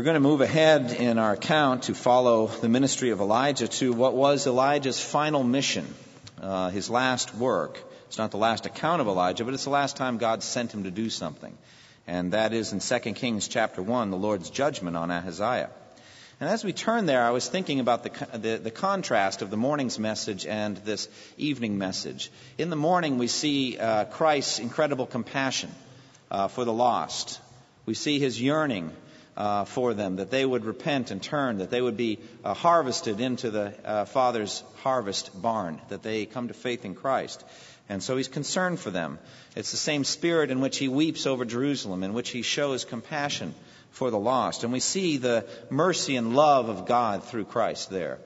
We're going to move ahead in our account to follow the ministry of Elijah to what was Elijah's final mission, uh, his last work. It's not the last account of Elijah, but it's the last time God sent him to do something. And that is in 2 Kings chapter 1, the Lord's judgment on Ahaziah. And as we turn there, I was thinking about the, the, the, contrast of the morning's message and this evening message. In the morning, we see uh, Christ's incredible compassion uh, for the lost. We see his yearning uh, for them, that they would repent and turn, that they would be uh, harvested into the uh, Father's harvest barn, that they come to faith in Christ. And so he's concerned for them. It's the same spirit in which he weeps over Jerusalem, in which he shows compassion for the lost. And we see the mercy and love of God through Christ there.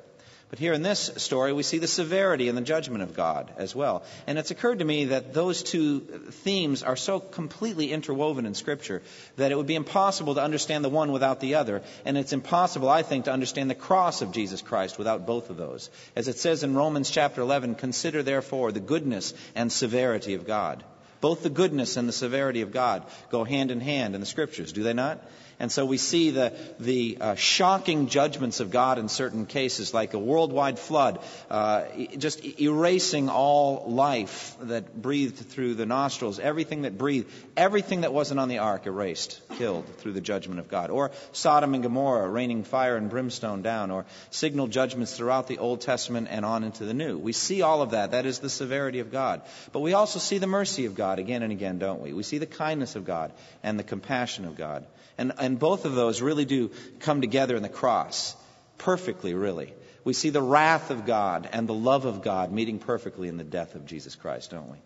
But here in this story, we see the severity and the judgment of God as well. And it's occurred to me that those two themes are so completely interwoven in Scripture that it would be impossible to understand the one without the other. And it's impossible, I think, to understand the cross of Jesus Christ without both of those. As it says in Romans chapter 11, consider therefore the goodness and severity of God. Both the goodness and the severity of God go hand in hand in the Scriptures, do they not? And so we see the, the uh, shocking judgments of God in certain cases, like a worldwide flood, uh, just erasing all life that breathed through the nostrils, everything that breathed, everything that wasn't on the ark erased, killed through the judgment of God. Or Sodom and Gomorrah raining fire and brimstone down, or signal judgments throughout the Old Testament and on into the New. We see all of that. That is the severity of God. But we also see the mercy of God again and again, don't we? We see the kindness of God and the compassion of God. And, and both of those really do come together in the cross. Perfectly, really. We see the wrath of God and the love of God meeting perfectly in the death of Jesus Christ, don't we?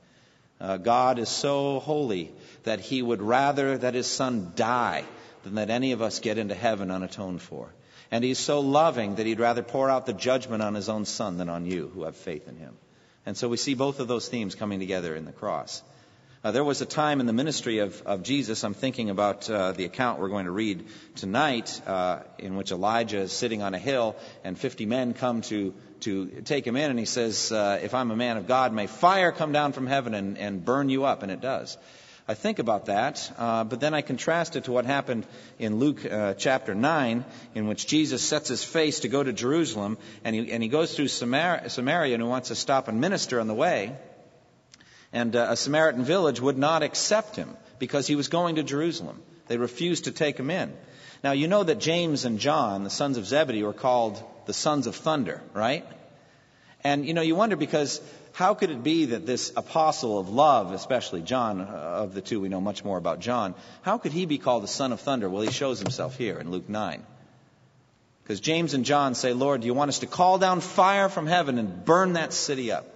Uh, God is so holy that he would rather that his son die than that any of us get into heaven unatoned for. And he's so loving that he'd rather pour out the judgment on his own son than on you who have faith in him. And so we see both of those themes coming together in the cross. Uh, there was a time in the ministry of, of Jesus, I'm thinking about uh, the account we're going to read tonight, uh, in which Elijah is sitting on a hill and 50 men come to, to take him in, and he says, uh, If I'm a man of God, may fire come down from heaven and, and burn you up, and it does. I think about that, uh, but then I contrast it to what happened in Luke uh, chapter 9, in which Jesus sets his face to go to Jerusalem, and he, and he goes through Samaria, Samaria and he wants to stop and minister on the way. And uh, a Samaritan village would not accept him because he was going to Jerusalem. They refused to take him in. Now, you know that James and John, the sons of Zebedee, were called the sons of thunder, right? And, you know, you wonder because how could it be that this apostle of love, especially John, uh, of the two, we know much more about John, how could he be called the son of thunder? Well, he shows himself here in Luke 9. Because James and John say, Lord, do you want us to call down fire from heaven and burn that city up?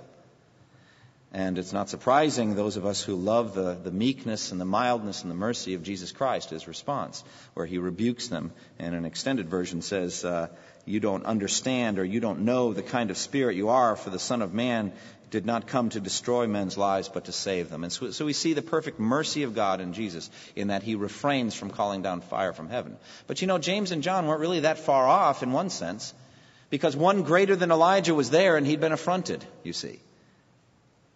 And it's not surprising, those of us who love the, the meekness and the mildness and the mercy of Jesus Christ, his response, where he rebukes them. And an extended version says, uh, You don't understand or you don't know the kind of spirit you are, for the Son of Man did not come to destroy men's lives, but to save them. And so, so we see the perfect mercy of God in Jesus in that he refrains from calling down fire from heaven. But you know, James and John weren't really that far off in one sense, because one greater than Elijah was there and he'd been affronted, you see.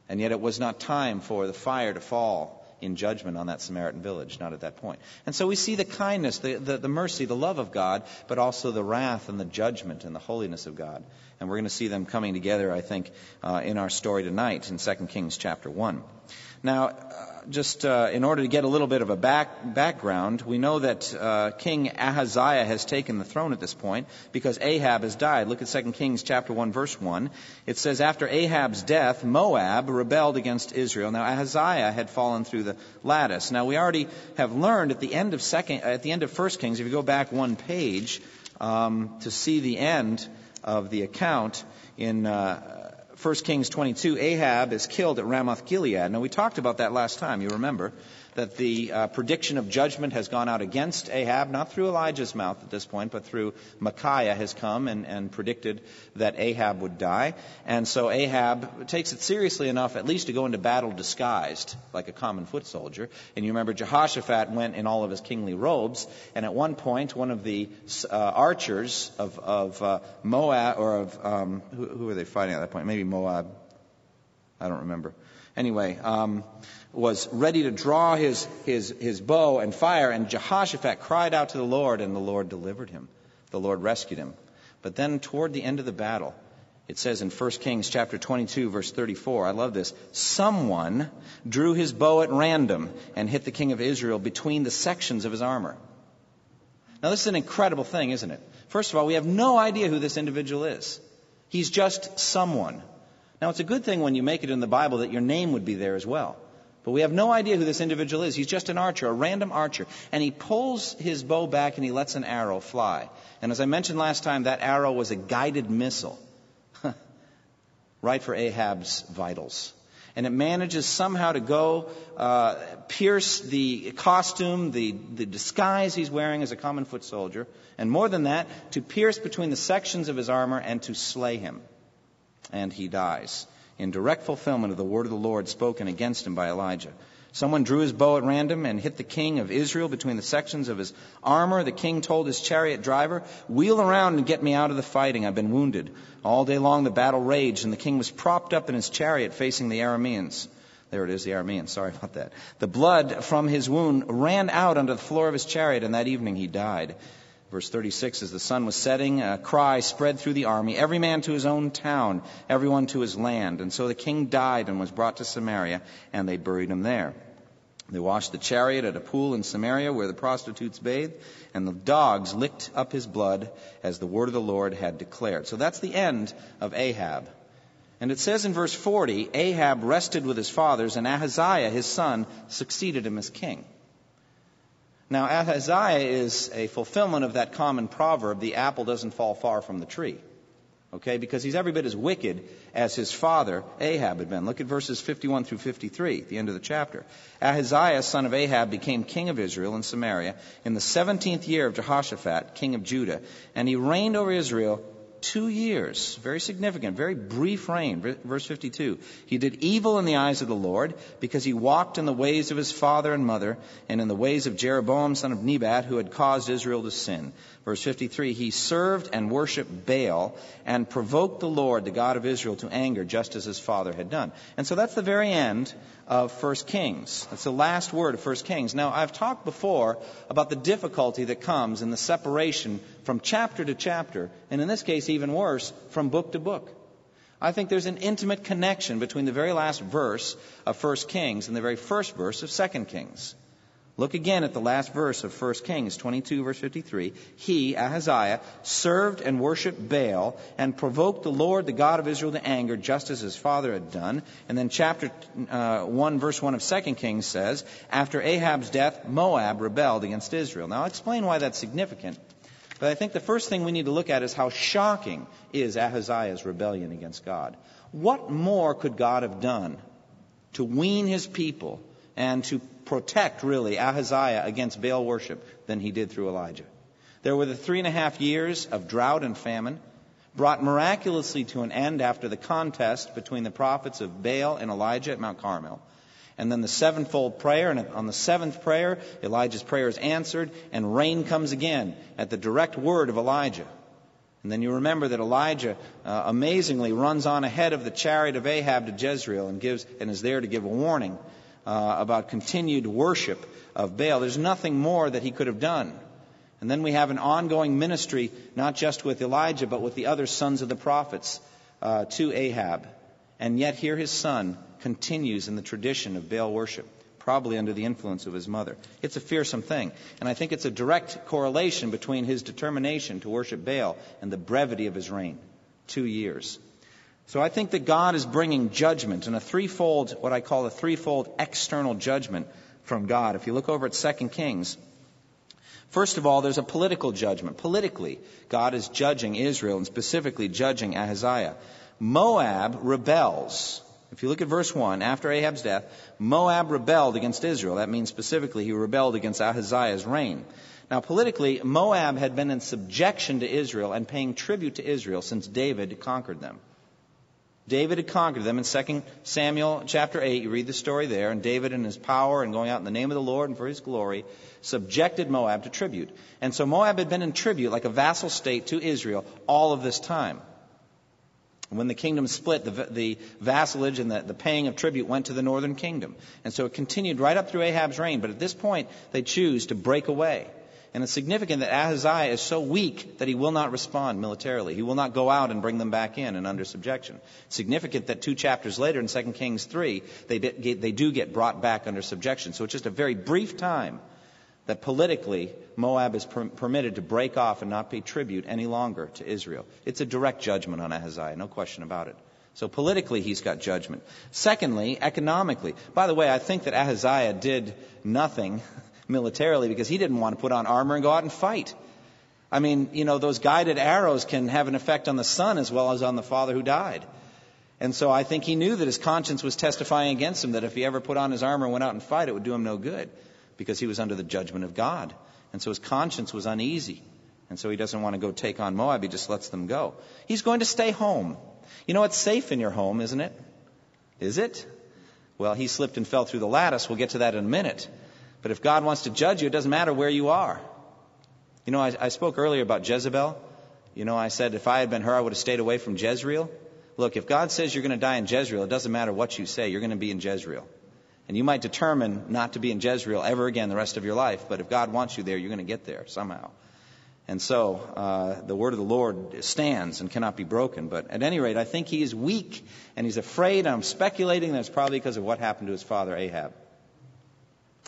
And yet it was not time for the fire to fall in judgment on that Samaritan village, not at that point. And so we see the kindness, the, the, the, mercy, the love of God, but also the wrath and the judgment and the holiness of God. And we're going to see them coming together, I think, uh, in our story tonight in 2 Kings chapter 1. Now, uh, just uh, in order to get a little bit of a back, background, we know that uh, King Ahaziah has taken the throne at this point because Ahab has died. Look at 2 Kings chapter 1 verse 1. It says, After Ahab's death, Moab rebelled against Israel. Now Ahaziah had fallen through the lattice. Now we already have learned at the end of second, at the end of 1 Kings, if you go back one page um, to see the end of the account in uh, 1 Kings 22, Ahab is killed at Ramoth Gilead. Now, we talked about that last time, you remember. That the uh, prediction of judgment has gone out against Ahab, not through Elijah's mouth at this point, but through Micaiah has come and, and predicted that Ahab would die. And so Ahab takes it seriously enough, at least to go into battle disguised, like a common foot soldier. And you remember Jehoshaphat went in all of his kingly robes, and at one point, one of the uh, archers of, of uh, Moab, or of, um, who, who were they fighting at that point? Maybe Moab. I don't remember. Anyway, um, was ready to draw his, his, his bow and fire, and Jehoshaphat cried out to the Lord, and the Lord delivered him. The Lord rescued him. But then toward the end of the battle, it says in 1 Kings chapter 22 verse 34, I love this, someone drew his bow at random and hit the king of Israel between the sections of his armor. Now this is an incredible thing, isn't it? First of all, we have no idea who this individual is. He's just someone. Now it's a good thing when you make it in the Bible that your name would be there as well. But we have no idea who this individual is. He's just an archer, a random archer. And he pulls his bow back and he lets an arrow fly. And as I mentioned last time, that arrow was a guided missile. right for Ahab's vitals. And it manages somehow to go uh, pierce the costume, the, the disguise he's wearing as a common foot soldier, and more than that, to pierce between the sections of his armor and to slay him. And he dies in direct fulfillment of the word of the Lord spoken against him by Elijah. Someone drew his bow at random and hit the king of Israel between the sections of his armor. The king told his chariot driver, Wheel around and get me out of the fighting. I've been wounded. All day long the battle raged, and the king was propped up in his chariot facing the Arameans. There it is, the Arameans. Sorry about that. The blood from his wound ran out onto the floor of his chariot, and that evening he died. Verse 36 As the sun was setting, a cry spread through the army, every man to his own town, everyone to his land. And so the king died and was brought to Samaria, and they buried him there. They washed the chariot at a pool in Samaria where the prostitutes bathed, and the dogs licked up his blood as the word of the Lord had declared. So that's the end of Ahab. And it says in verse 40 Ahab rested with his fathers, and Ahaziah, his son, succeeded him as king. Now, Ahaziah is a fulfillment of that common proverb the apple doesn't fall far from the tree. Okay, because he's every bit as wicked as his father Ahab had been. Look at verses 51 through 53, the end of the chapter. Ahaziah, son of Ahab, became king of Israel in Samaria in the 17th year of Jehoshaphat, king of Judah, and he reigned over Israel two years. Very significant, very brief reign. Verse 52. He did evil in the eyes of the Lord because he walked in the ways of his father and mother and in the ways of Jeroboam, son of Nebat, who had caused Israel to sin. Verse 53. He served and worshiped Baal and provoked the Lord, the God of Israel, to anger just as his father had done. And so that's the very end of 1 Kings. That's the last word of 1 Kings. Now, I've talked before about the difficulty that comes in the separation from chapter to chapter, and in this case, even worse, from book to book. I think there's an intimate connection between the very last verse of 1 Kings and the very first verse of 2 Kings. Look again at the last verse of 1 Kings 22, verse 53. He, Ahaziah, served and worshipped Baal and provoked the Lord, the God of Israel, to anger, just as his father had done. And then chapter uh, 1, verse 1 of 2 Kings says, After Ahab's death, Moab rebelled against Israel. Now, I'll explain why that's significant. But I think the first thing we need to look at is how shocking is Ahaziah's rebellion against God. What more could God have done to wean his people and to protect, really, Ahaziah against Baal worship than he did through Elijah. There were the three and a half years of drought and famine, brought miraculously to an end after the contest between the prophets of Baal and Elijah at Mount Carmel. And then the sevenfold prayer, and on the seventh prayer, Elijah's prayer is answered, and rain comes again at the direct word of Elijah. And then you remember that Elijah uh, amazingly runs on ahead of the chariot of Ahab to Jezreel and gives and is there to give a warning uh, about continued worship of Baal. There's nothing more that he could have done. And then we have an ongoing ministry, not just with Elijah, but with the other sons of the prophets uh, to Ahab. And yet here his son continues in the tradition of Baal worship, probably under the influence of his mother. It's a fearsome thing. And I think it's a direct correlation between his determination to worship Baal and the brevity of his reign. Two years. So I think that God is bringing judgment and a threefold, what I call a threefold external judgment from God. If you look over at 2 Kings, first of all, there's a political judgment. Politically, God is judging Israel and specifically judging Ahaziah. Moab rebels If you look at verse 1, after Ahab's death, Moab rebelled against Israel. That means specifically he rebelled against Ahaziah's reign. Now, politically, Moab had been in subjection to Israel and paying tribute to Israel since David conquered them. David had conquered them in 2 Samuel chapter 8. You read the story there. And David, in his power and going out in the name of the Lord and for his glory, subjected Moab to tribute. And so Moab had been in tribute, like a vassal state to Israel, all of this time. When the kingdom split, the, the vassalage and the, the paying of tribute went to the northern kingdom. And so it continued right up through Ahab's reign. But at this point, they choose to break away. And it's significant that Ahaziah is so weak that he will not respond militarily. He will not go out and bring them back in and under subjection. significant that two chapters later in 2 Kings 3, they, they do get brought back under subjection. So it's just a very brief time that politically Moab is per- permitted to break off and not pay tribute any longer to Israel. It's a direct judgment on Ahaziah, no question about it. So politically, he's got judgment. Secondly, economically. By the way, I think that Ahaziah did nothing militarily because he didn't want to put on armor and go out and fight. I mean, you know, those guided arrows can have an effect on the son as well as on the father who died. And so I think he knew that his conscience was testifying against him that if he ever put on his armor and went out and fight, it would do him no good because he was under the judgment of God. And so his conscience was uneasy. And so he doesn't want to go take on Moab. He just lets them go. He's going to stay home. You know, it's safe in your home, isn't it? Is it? Well, he slipped and fell through the lattice. We'll get to that in a minute. But if God wants to judge you, it doesn't matter where you are. You know, I, I spoke earlier about Jezebel. You know, I said if I had been her, I would have stayed away from Jezreel. Look, if God says you're going to die in Jezreel, it doesn't matter what you say, you're going to be in Jezreel. And you might determine not to be in Jezreel ever again the rest of your life, but if God wants you there, you're going to get there somehow. And so uh, the word of the Lord stands and cannot be broken. But at any rate, I think he is weak and he's afraid. I'm speculating that it's probably because of what happened to his father Ahab.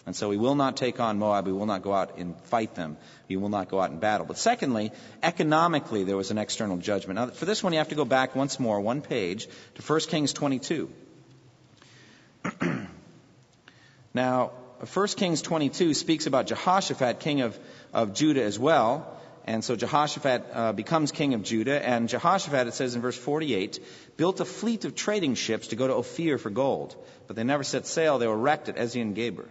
And so we will not take on Moab. We will not go out and fight them. We will not go out in battle. But secondly, economically, there was an external judgment. Now, for this one, you have to go back once more, one page, to 1 Kings 22. now, 1 Kings 22 speaks about Jehoshaphat, king of, of Judah as well. And so Jehoshaphat uh, becomes king of Judah. And Jehoshaphat, it says in verse 48, built a fleet of trading ships to go to Ophir for gold. But they never set sail. They were wrecked at Ezion Geber.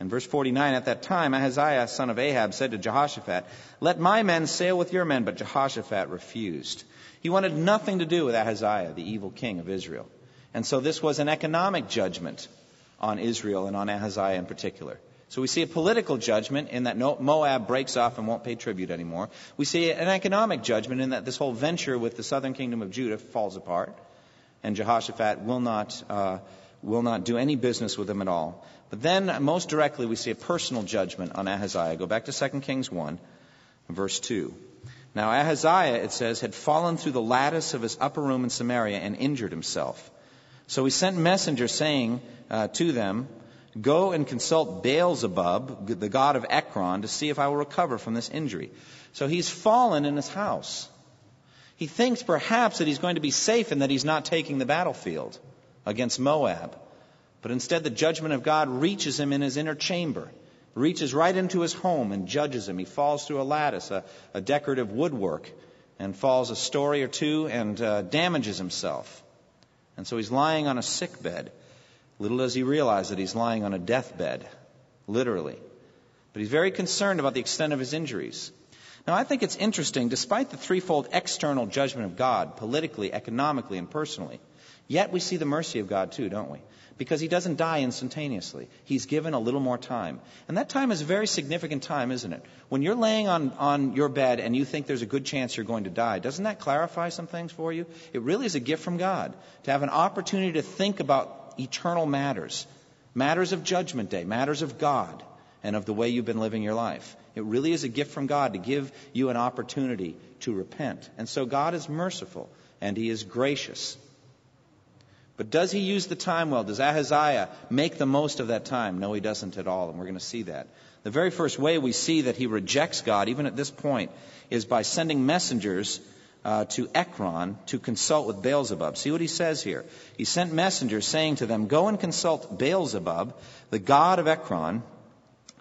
In verse 49, at that time, Ahaziah, son of Ahab, said to Jehoshaphat, Let my men sail with your men. But Jehoshaphat refused. He wanted nothing to do with Ahaziah, the evil king of Israel. And so this was an economic judgment on Israel and on Ahaziah in particular. So we see a political judgment in that Moab breaks off and won't pay tribute anymore. We see an economic judgment in that this whole venture with the southern kingdom of Judah falls apart, and Jehoshaphat will not uh, will not do any business with them at all. But then, most directly, we see a personal judgment on Ahaziah. Go back to 2 Kings 1, verse 2. Now, Ahaziah, it says, had fallen through the lattice of his upper room in Samaria and injured himself. So he sent messengers saying uh, to them, Go and consult Beelzebub, the god of Ekron, to see if I will recover from this injury. So he's fallen in his house. He thinks perhaps that he's going to be safe and that he's not taking the battlefield against Moab. But instead, the judgment of God reaches him in his inner chamber, reaches right into his home and judges him. He falls through a lattice, a, a decorative woodwork, and falls a story or two and uh, damages himself. And so he's lying on a sick bed. Little does he realize that he's lying on a deathbed, literally. But he's very concerned about the extent of his injuries. Now, I think it's interesting, despite the threefold external judgment of God, politically, economically, and personally, yet we see the mercy of God too, don't we? because he doesn't die instantaneously. He's given a little more time. And that time is a very significant time, isn't it? When you're laying on, on your bed and you think there's a good chance you're going to die, doesn't that clarify some things for you? It really is a gift from God to have an opportunity to think about eternal matters, matters of judgment day, matters of God, and of the way you've been living your life. It really is a gift from God to give you an opportunity to repent. And so God is merciful and he is gracious. But does he use the time well? Does Ahaziah make the most of that time? No, he doesn't at all, and we're going to see that. The very first way we see that he rejects God, even at this point, is by sending messengers uh, to Ekron to consult with Beelzebub. See what he says here. He sent messengers saying to them, Go and consult Beelzebub, the god of Ekron,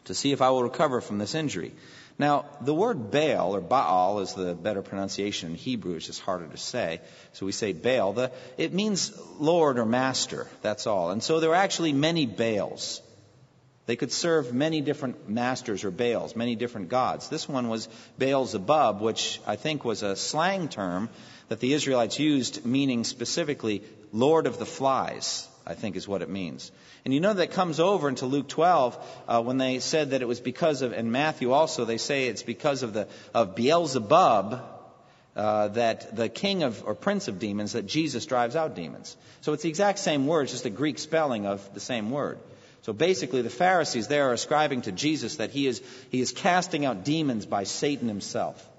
to see if I will recover from this injury. Now, the word Baal, or Baal, is the better pronunciation in Hebrew. It's just harder to say. So we say Baal. The, it means Lord or Master. That's all. And so there were actually many Baals. They could serve many different masters or Baals, many different gods. This one was Baal Zebub, which I think was a slang term that the Israelites used, meaning specifically Lord of the Flies, I think is what it means. And you know that comes over into Luke 12 uh, when they said that it was because of, and Matthew also, they say it's because of the of Beelzebub uh, that the king of or prince of demons that Jesus drives out demons. So it's the exact same word, it's just a Greek spelling of the same word. So basically, the Pharisees there are ascribing to Jesus that he is, he is casting out demons by Satan himself.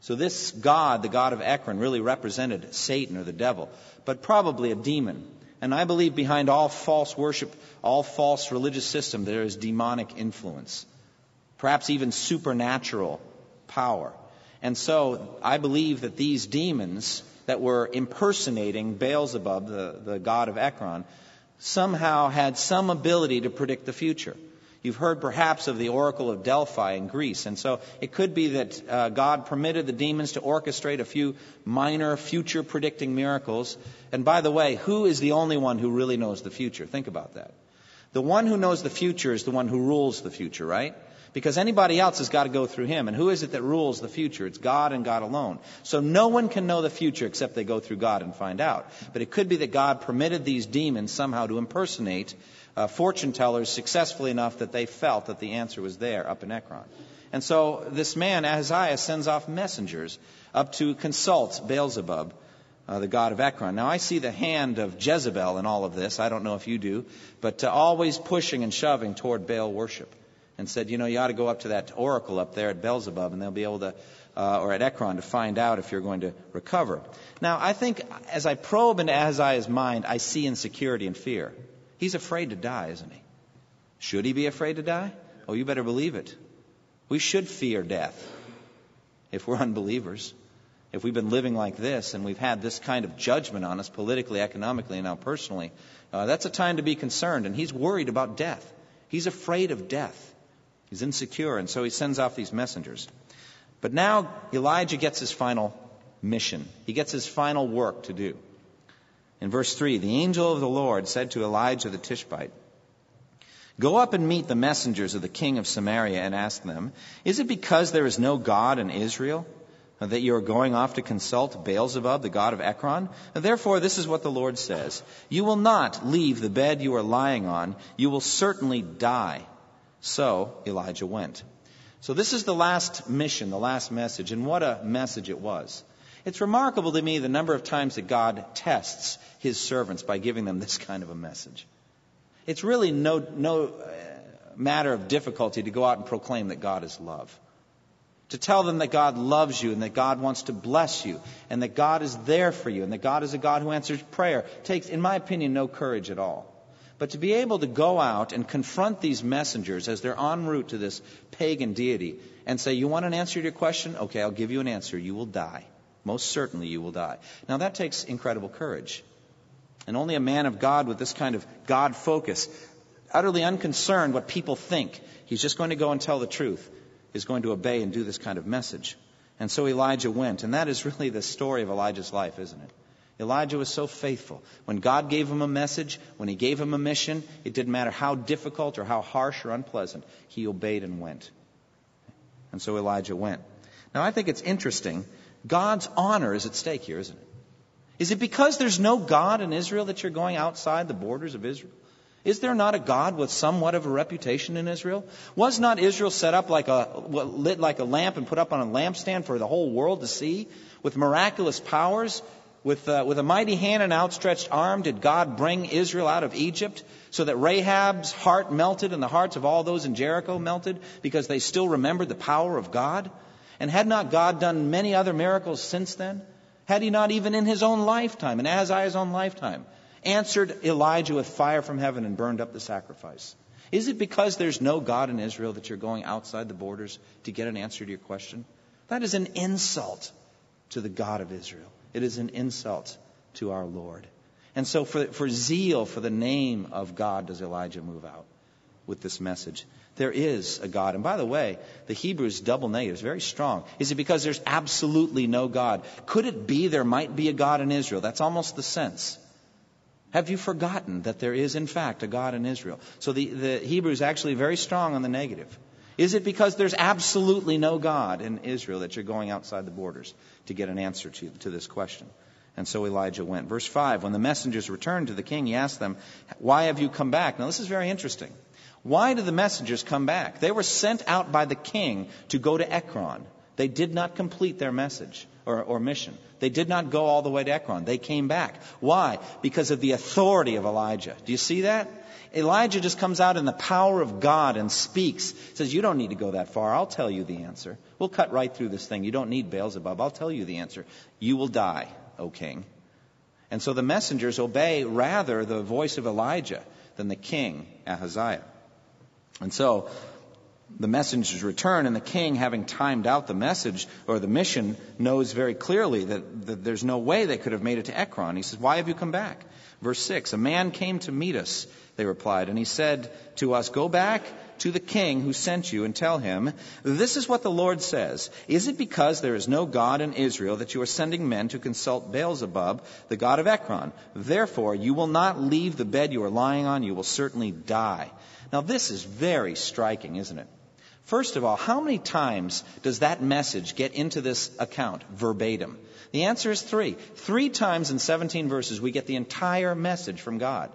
So this God, the God of Ekron, really represented Satan or the devil, but probably a demon. And I believe behind all false worship, all false religious system, there is demonic influence, perhaps even supernatural power. And so I believe that these demons that were impersonating Beelzebub, the, the god of Ekron, somehow had some ability to predict the future. You've heard perhaps of the Oracle of Delphi in Greece, and so it could be that uh, God permitted the demons to orchestrate a few minor future predicting miracles. And by the way, who is the only one who really knows the future? Think about that. The one who knows the future is the one who rules the future, right? Because anybody else has got to go through him. And who is it that rules the future? It's God and God alone. So no one can know the future except they go through God and find out. But it could be that God permitted these demons somehow to impersonate uh, fortune tellers successfully enough that they felt that the answer was there up in Ekron. And so this man, Ahaziah, sends off messengers up to consult Beelzebub, uh, the god of Ekron. Now I see the hand of Jezebel in all of this. I don't know if you do, but uh, always pushing and shoving toward Baal worship and said, you know, you ought to go up to that oracle up there at Beelzebub, and they'll be able to, uh, or at Ekron, to find out if you're going to recover. Now, I think as I probe into Ahaziah's mind, I see insecurity and fear. He's afraid to die, isn't he? Should he be afraid to die? Oh, you better believe it. We should fear death if we're unbelievers. If we've been living like this and we've had this kind of judgment on us politically, economically, and now personally, uh, that's a time to be concerned. And he's worried about death. He's afraid of death. He's insecure, and so he sends off these messengers. But now Elijah gets his final mission. He gets his final work to do. In verse 3, the angel of the Lord said to Elijah the Tishbite, Go up and meet the messengers of the king of Samaria and ask them, Is it because there is no God in Israel uh, that you are going off to consult Beelzebub, the god of Ekron? Therefore, this is what the Lord says You will not leave the bed you are lying on, you will certainly die. So Elijah went. So this is the last mission, the last message, and what a message it was. It's remarkable to me the number of times that God tests his servants by giving them this kind of a message. It's really no, no uh, matter of difficulty to go out and proclaim that God is love. To tell them that God loves you and that God wants to bless you and that God is there for you and that God is a God who answers prayer takes, in my opinion, no courage at all. But to be able to go out and confront these messengers as they're en route to this pagan deity and say, You want an answer to your question? Okay, I'll give you an answer. You will die. Most certainly you will die. Now that takes incredible courage. And only a man of God with this kind of God focus, utterly unconcerned what people think, he's just going to go and tell the truth, is going to obey and do this kind of message. And so Elijah went. And that is really the story of Elijah's life, isn't it? Elijah was so faithful. When God gave him a message, when he gave him a mission, it didn't matter how difficult or how harsh or unpleasant, he obeyed and went. And so Elijah went. Now I think it's interesting. God's honor is at stake here, isn't it? Is it because there's no God in Israel that you're going outside the borders of Israel? Is there not a God with somewhat of a reputation in Israel? Was not Israel set up like a, lit like a lamp and put up on a lampstand for the whole world to see? With miraculous powers with, uh, with a mighty hand and outstretched arm did God bring Israel out of Egypt so that Rahab's heart melted and the hearts of all those in Jericho melted because they still remembered the power of God? And had not God done many other miracles since then? Had he not even in his own lifetime, in Ahaziah's own lifetime, answered Elijah with fire from heaven and burned up the sacrifice? Is it because there's no God in Israel that you're going outside the borders to get an answer to your question? That is an insult to the God of Israel. It is an insult to our Lord. And so, for, for zeal for the name of God, does Elijah move out. With this message. There is a God. And by the way, the Hebrew's double negative is very strong. Is it because there's absolutely no God? Could it be there might be a God in Israel? That's almost the sense. Have you forgotten that there is, in fact, a God in Israel? So the, the Hebrew is actually very strong on the negative. Is it because there's absolutely no God in Israel that you're going outside the borders to get an answer to, to this question? And so Elijah went. Verse 5 When the messengers returned to the king, he asked them, Why have you come back? Now, this is very interesting. Why did the messengers come back? They were sent out by the king to go to Ekron. They did not complete their message or, or, mission. They did not go all the way to Ekron. They came back. Why? Because of the authority of Elijah. Do you see that? Elijah just comes out in the power of God and speaks. Says, You don't need to go that far. I'll tell you the answer. We'll cut right through this thing. You don't need Beelzebub. I'll tell you the answer. You will die, O king. And so the messengers obey rather the voice of Elijah than the king, Ahaziah. And so the messengers return, and the king, having timed out the message or the mission, knows very clearly that, that, there's no way they could have made it to Ekron. He says, Why have you come back? Verse 6 A man came to meet us, they replied, and he said to us, Go back to the king who sent you and tell him, This is what the Lord says. Is it because there is no God in Israel that you are sending men to consult Beelzebub, the god of Ekron? Therefore, you will not leave the bed you are lying on, you will certainly die. Now, this is very striking, isn't it? First of all, how many times does that message get into this account verbatim? The answer is three. Three times in 17 verses, we get the entire message from God.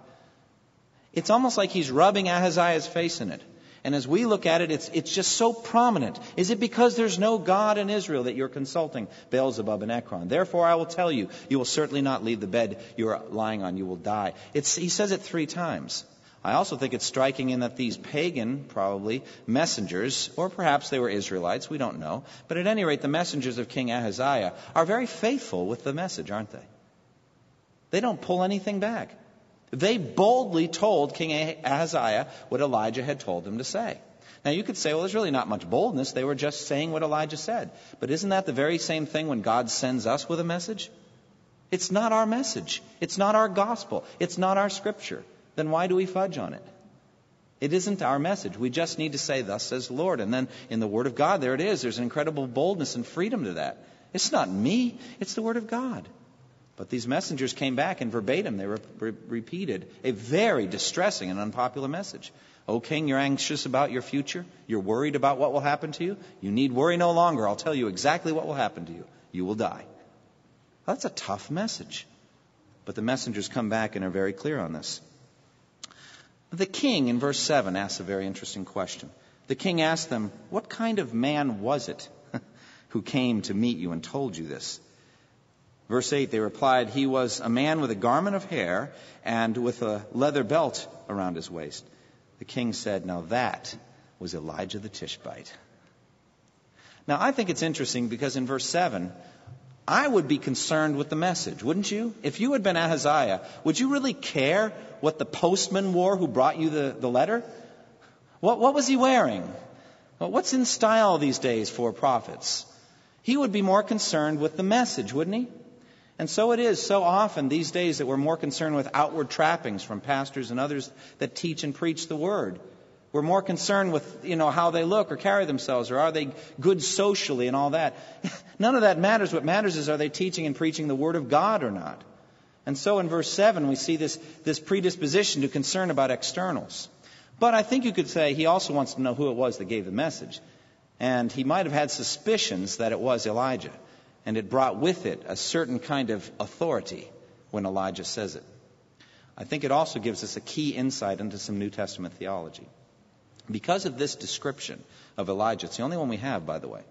It's almost like he's rubbing Ahaziah's face in it. And as we look at it, it's, it's just so prominent. Is it because there's no God in Israel that you're consulting Beelzebub and Ekron? Therefore, I will tell you, you will certainly not leave the bed you are lying on. You will die. It's, he says it three times. I also think it's striking in that these pagan, probably, messengers, or perhaps they were Israelites, we don't know, but at any rate, the messengers of King Ahaziah are very faithful with the message, aren't they? They don't pull anything back. They boldly told King Ahaziah what Elijah had told them to say. Now, you could say, well, there's really not much boldness. They were just saying what Elijah said. But isn't that the very same thing when God sends us with a message? It's not our message. It's not our gospel. It's not our scripture then why do we fudge on it? It isn't our message. We just need to say, Thus says the Lord. And then in the Word of God, there it is. There's an incredible boldness and freedom to that. It's not me, it's the Word of God. But these messengers came back and verbatim, they re- re- repeated a very distressing and unpopular message. O king, you're anxious about your future. You're worried about what will happen to you. You need worry no longer. I'll tell you exactly what will happen to you. You will die. That's a tough message. But the messengers come back and are very clear on this. The king in verse 7 asks a very interesting question. The king asked them, What kind of man was it who came to meet you and told you this? Verse 8, they replied, He was a man with a garment of hair and with a leather belt around his waist. The king said, Now that was Elijah the Tishbite. Now, I think it's interesting because in verse 7, I would be concerned with the message, wouldn't you? If you had been Ahaziah, would you really care what the postman wore who brought you the, the letter? What, what was he wearing? Well, what's in style these days for prophets? He would be more concerned with the message, wouldn't he? And so it is so often these days that we're more concerned with outward trappings from pastors and others that teach and preach the word. We're more concerned with, you know, how they look or carry themselves or are they good socially and all that. None of that matters. What matters is are they teaching and preaching the Word of God or not? And so in verse 7, we see this, this predisposition to concern about externals. But I think you could say he also wants to know who it was that gave the message. And he might have had suspicions that it was Elijah. And it brought with it a certain kind of authority when Elijah says it. I think it also gives us a key insight into some New Testament theology. Because of this description of Elijah, it's the only one we have, by the way,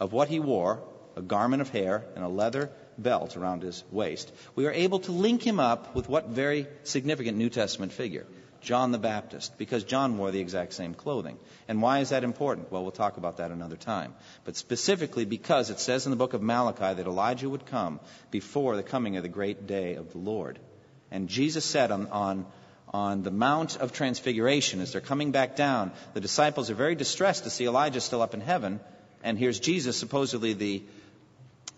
of what he wore a garment of hair and a leather belt around his waist, we are able to link him up with what very significant New Testament figure? John the Baptist, because John wore the exact same clothing. And why is that important? Well, we'll talk about that another time. But specifically because it says in the book of Malachi that Elijah would come before the coming of the great day of the Lord. And Jesus said on, on on the Mount of Transfiguration as they're coming back down. The disciples are very distressed to see Elijah still up in heaven, and here's Jesus, supposedly the,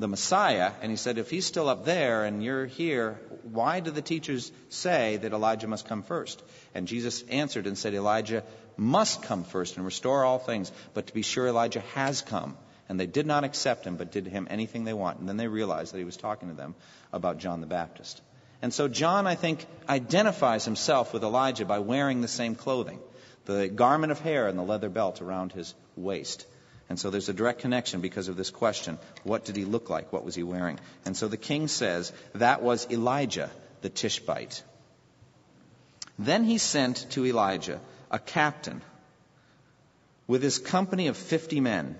the Messiah, and he said, if he's still up there and you're here, why do the teachers say that Elijah must come first? And Jesus answered and said, Elijah must come first and restore all things, but to be sure Elijah has come. And they did not accept him, but did him anything they want. And then they realized that he was talking to them about John the Baptist. And so John, I think, identifies himself with Elijah by wearing the same clothing the garment of hair and the leather belt around his waist. And so there's a direct connection because of this question. What did he look like? What was he wearing? And so the king says that was Elijah the Tishbite. Then he sent to Elijah a captain with his company of 50 men.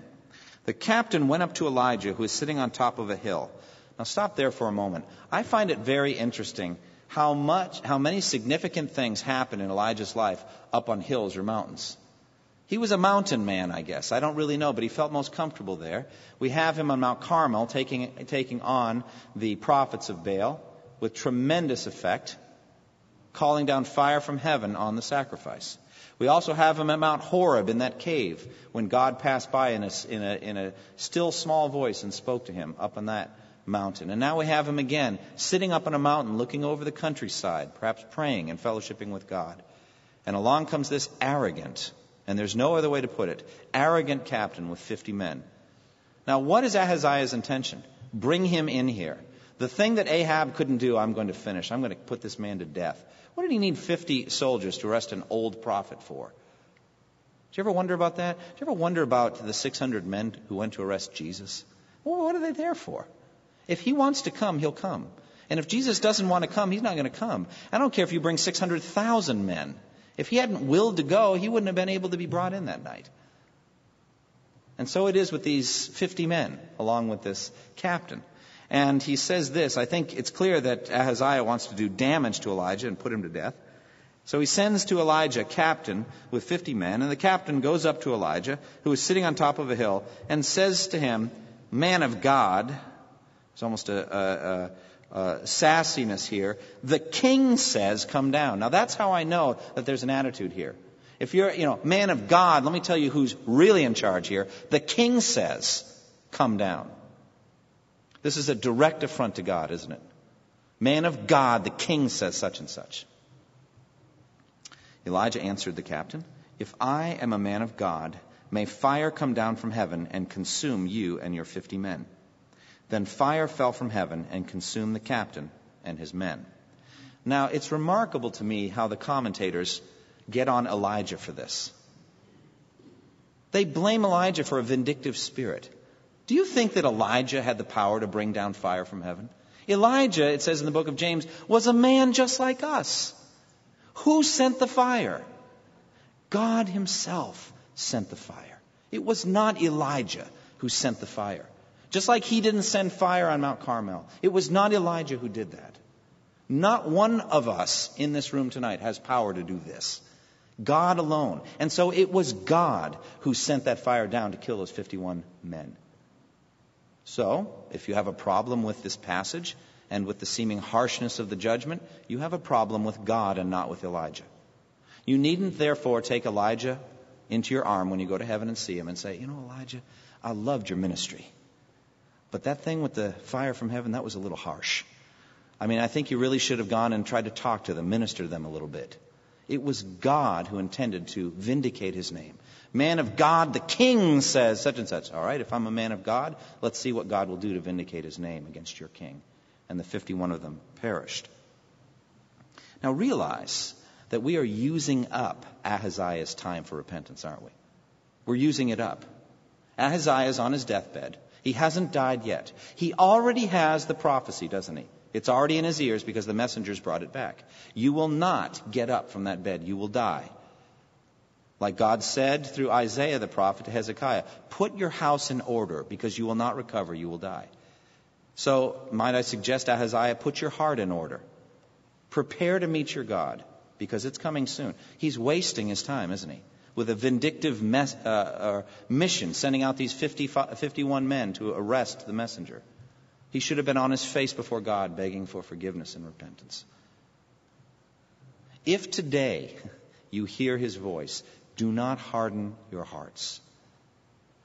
The captain went up to Elijah, who was sitting on top of a hill. Now stop there for a moment. I find it very interesting how much, how many significant things happen in Elijah's life up on hills or mountains. He was a mountain man, I guess. I don't really know, but he felt most comfortable there. We have him on Mount Carmel taking, taking on the prophets of Baal with tremendous effect, calling down fire from heaven on the sacrifice. We also have him at Mount Horeb in that cave when God passed by in a, in a, in a still small voice and spoke to him up on that mountain. And now we have him again sitting up on a mountain looking over the countryside, perhaps praying and fellowshipping with God. And along comes this arrogant, and there's no other way to put it, arrogant captain with 50 men. Now, what is Ahaziah's intention? Bring him in here. The thing that Ahab couldn't do, I'm going to finish. I'm going to put this man to death. What did he need 50 soldiers to arrest an old prophet for? Did you ever wonder about that? Did you ever wonder about the 600 men who went to arrest Jesus? Well, what are they there for? If he wants to come, he'll come. And if Jesus doesn't want to come, he's not going to come. I don't care if you bring 600,000 men. If he hadn't willed to go, he wouldn't have been able to be brought in that night. And so it is with these 50 men, along with this captain. And he says this I think it's clear that Ahaziah wants to do damage to Elijah and put him to death. So he sends to Elijah a captain with 50 men, and the captain goes up to Elijah, who is sitting on top of a hill, and says to him, Man of God, it's almost a, a, a uh, sassiness here. The king says, come down. Now that's how I know that there's an attitude here. If you're, you know, man of God, let me tell you who's really in charge here. The king says, come down. This is a direct affront to God, isn't it? Man of God, the king says such and such. Elijah answered the captain, If I am a man of God, may fire come down from heaven and consume you and your fifty men. Then fire fell from heaven and consumed the captain and his men. Now, it's remarkable to me how the commentators get on Elijah for this. They blame Elijah for a vindictive spirit. Do you think that Elijah had the power to bring down fire from heaven? Elijah, it says in the book of James, was a man just like us. Who sent the fire? God Himself sent the fire. It was not Elijah who sent the fire. Just like he didn't send fire on Mount Carmel. It was not Elijah who did that. Not one of us in this room tonight has power to do this. God alone. And so it was God who sent that fire down to kill those 51 men. So, if you have a problem with this passage and with the seeming harshness of the judgment, you have a problem with God and not with Elijah. You needn't therefore take Elijah into your arm when you go to heaven and see him and say, You know, Elijah, I loved your ministry. But that thing with the fire from heaven, that was a little harsh. I mean, I think you really should have gone and tried to talk to them, minister to them a little bit. It was God who intended to vindicate his name. Man of God, the king says such and such. All right, if I'm a man of God, let's see what God will do to vindicate his name against your king. And the 51 of them perished. Now realize that we are using up Ahaziah's time for repentance, aren't we? We're using it up. Ahaziah is on his deathbed. He hasn't died yet. He already has the prophecy, doesn't he? It's already in his ears because the messengers brought it back. You will not get up from that bed. You will die. Like God said through Isaiah the prophet to Hezekiah, put your house in order because you will not recover. You will die. So, might I suggest, Ahaziah, put your heart in order. Prepare to meet your God because it's coming soon. He's wasting his time, isn't he? With a vindictive mes- uh, uh, mission, sending out these 50, 51 men to arrest the messenger. He should have been on his face before God begging for forgiveness and repentance. If today you hear his voice, do not harden your hearts.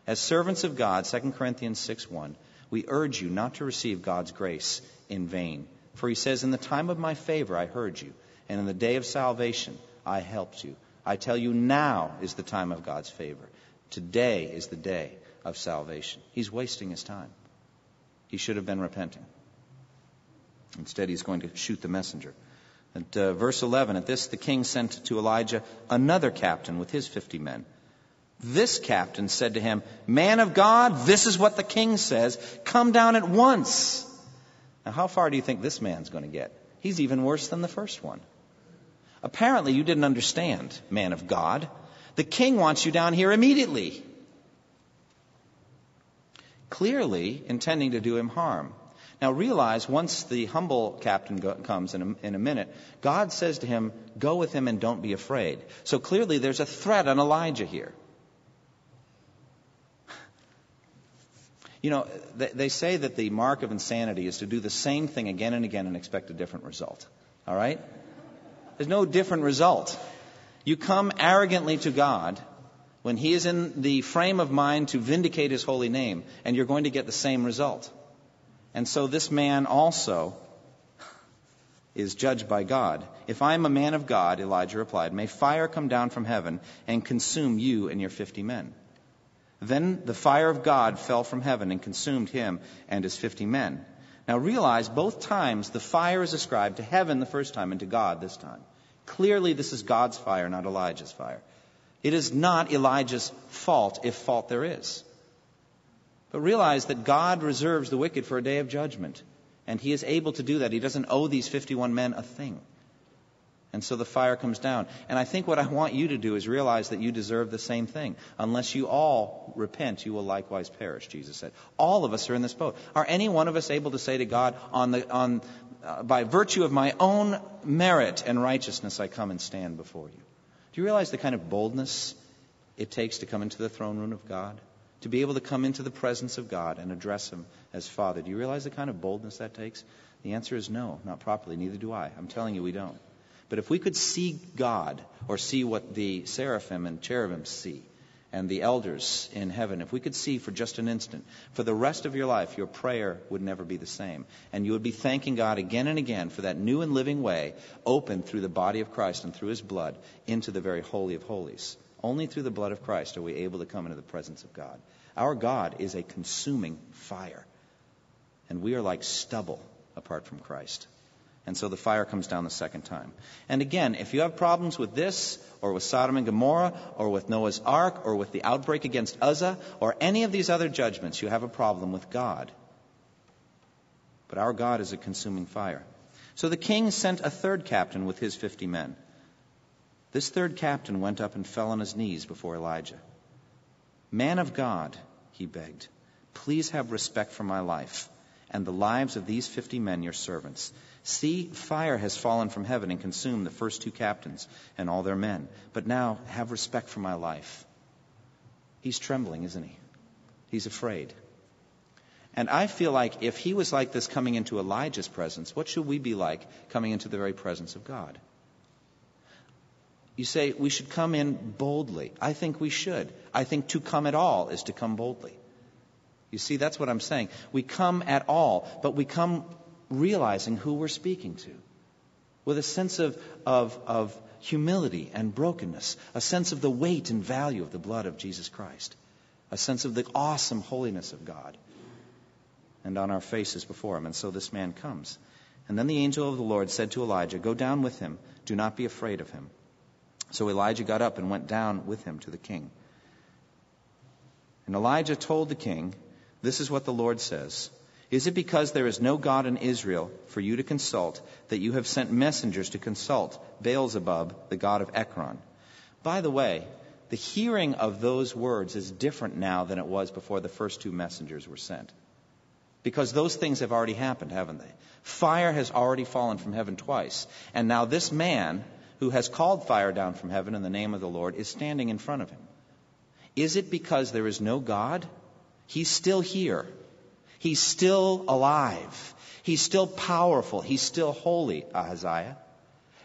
As servants of God, 2 Corinthians 6 1, We urge you not to receive God's grace in vain. For he says, In the time of my favor I heard you, and in the day of salvation I helped you. I tell you, now is the time of God's favor. Today is the day of salvation. He's wasting his time. He should have been repenting. Instead, he's going to shoot the messenger. At uh, verse 11, at this, the king sent to Elijah another captain with his 50 men. This captain said to him, Man of God, this is what the king says. Come down at once. Now, how far do you think this man's going to get? He's even worse than the first one. Apparently, you didn't understand, man of God. The king wants you down here immediately. Clearly intending to do him harm. Now realize once the humble captain go, comes in a, in a minute, God says to him, Go with him and don't be afraid. So clearly there's a threat on Elijah here. You know, they, they say that the mark of insanity is to do the same thing again and again and expect a different result. All right? There's no different result. You come arrogantly to God when He is in the frame of mind to vindicate His holy name, and you're going to get the same result. And so this man also is judged by God. If I am a man of God, Elijah replied, may fire come down from heaven and consume you and your fifty men. Then the fire of God fell from heaven and consumed him and his fifty men. Now realize both times the fire is ascribed to heaven the first time and to God this time. Clearly, this is God's fire, not Elijah's fire. It is not Elijah's fault, if fault there is. But realize that God reserves the wicked for a day of judgment. And he is able to do that. He doesn't owe these 51 men a thing. And so the fire comes down. And I think what I want you to do is realize that you deserve the same thing. Unless you all repent, you will likewise perish, Jesus said. All of us are in this boat. Are any one of us able to say to God, on the, on, uh, by virtue of my own merit and righteousness, I come and stand before you? Do you realize the kind of boldness it takes to come into the throne room of God? To be able to come into the presence of God and address Him as Father. Do you realize the kind of boldness that takes? The answer is no, not properly. Neither do I. I'm telling you, we don't. But if we could see God, or see what the seraphim and cherubim see, and the elders in heaven, if we could see for just an instant, for the rest of your life, your prayer would never be the same. And you would be thanking God again and again for that new and living way opened through the body of Christ and through his blood into the very Holy of Holies. Only through the blood of Christ are we able to come into the presence of God. Our God is a consuming fire, and we are like stubble apart from Christ. And so the fire comes down the second time. And again, if you have problems with this, or with Sodom and Gomorrah, or with Noah's Ark, or with the outbreak against Uzzah, or any of these other judgments, you have a problem with God. But our God is a consuming fire. So the king sent a third captain with his fifty men. This third captain went up and fell on his knees before Elijah. Man of God, he begged, please have respect for my life and the lives of these fifty men, your servants. See, fire has fallen from heaven and consumed the first two captains and all their men. But now have respect for my life. He's trembling, isn't he? He's afraid. And I feel like if he was like this coming into Elijah's presence, what should we be like coming into the very presence of God? You say we should come in boldly. I think we should. I think to come at all is to come boldly. You see, that's what I'm saying. We come at all, but we come realizing who we're speaking to with a sense of, of, of humility and brokenness, a sense of the weight and value of the blood of Jesus Christ, a sense of the awesome holiness of God, and on our faces before Him. And so this man comes. And then the angel of the Lord said to Elijah, Go down with him, do not be afraid of him. So Elijah got up and went down with him to the king. And Elijah told the king, This is what the Lord says. Is it because there is no God in Israel for you to consult that you have sent messengers to consult Baalzebub, the god of Ekron? By the way, the hearing of those words is different now than it was before the first two messengers were sent. Because those things have already happened, haven't they? Fire has already fallen from heaven twice. And now this man, who has called fire down from heaven in the name of the Lord, is standing in front of him. Is it because there is no God? He's still here. He's still alive. He's still powerful. He's still holy, Ahaziah.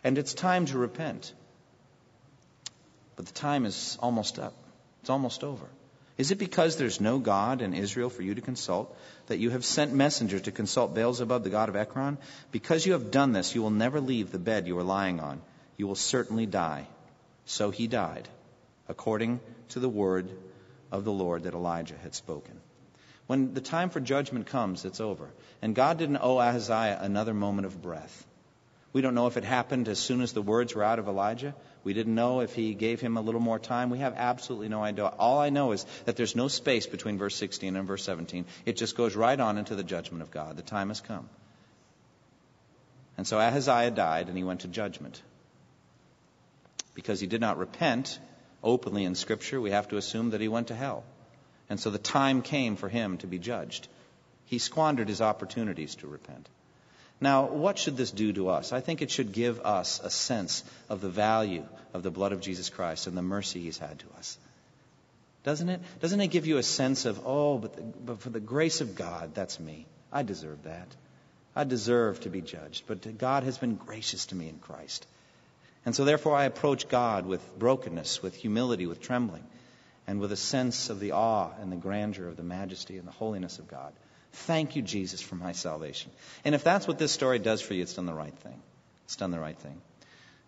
And it's time to repent. But the time is almost up. It's almost over. Is it because there's no God in Israel for you to consult that you have sent messengers to consult Beelzebub, the god of Ekron? Because you have done this, you will never leave the bed you are lying on. You will certainly die. So he died, according to the word of the Lord that Elijah had spoken. When the time for judgment comes, it's over. And God didn't owe Ahaziah another moment of breath. We don't know if it happened as soon as the words were out of Elijah. We didn't know if he gave him a little more time. We have absolutely no idea. All I know is that there's no space between verse 16 and verse 17. It just goes right on into the judgment of God. The time has come. And so Ahaziah died and he went to judgment. Because he did not repent openly in Scripture, we have to assume that he went to hell. And so the time came for him to be judged. He squandered his opportunities to repent. Now, what should this do to us? I think it should give us a sense of the value of the blood of Jesus Christ and the mercy he's had to us. Doesn't it? Doesn't it give you a sense of, oh, but, the, but for the grace of God, that's me. I deserve that. I deserve to be judged. But God has been gracious to me in Christ. And so, therefore, I approach God with brokenness, with humility, with trembling, and with a sense of the awe and the grandeur of the majesty and the holiness of God. Thank you, Jesus, for my salvation. And if that's what this story does for you, it's done the right thing. It's done the right thing.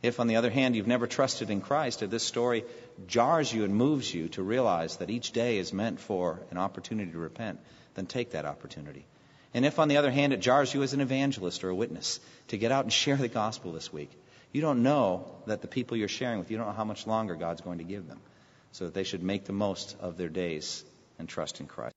If, on the other hand, you've never trusted in Christ, if this story jars you and moves you to realize that each day is meant for an opportunity to repent, then take that opportunity. And if, on the other hand, it jars you as an evangelist or a witness to get out and share the gospel this week, you don't know that the people you're sharing with, you don't know how much longer God's going to give them. So that they should make the most of their days and trust in Christ.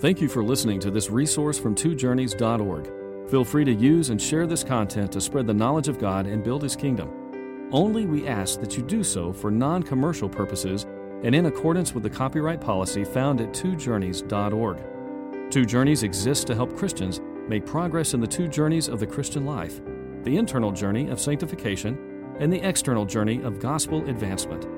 Thank you for listening to this resource from twojourneys.org. Feel free to use and share this content to spread the knowledge of God and build His kingdom. Only we ask that you do so for non commercial purposes and in accordance with the copyright policy found at twojourneys.org. Two Journeys exists to help Christians make progress in the two journeys of the Christian life the internal journey of sanctification and the external journey of gospel advancement.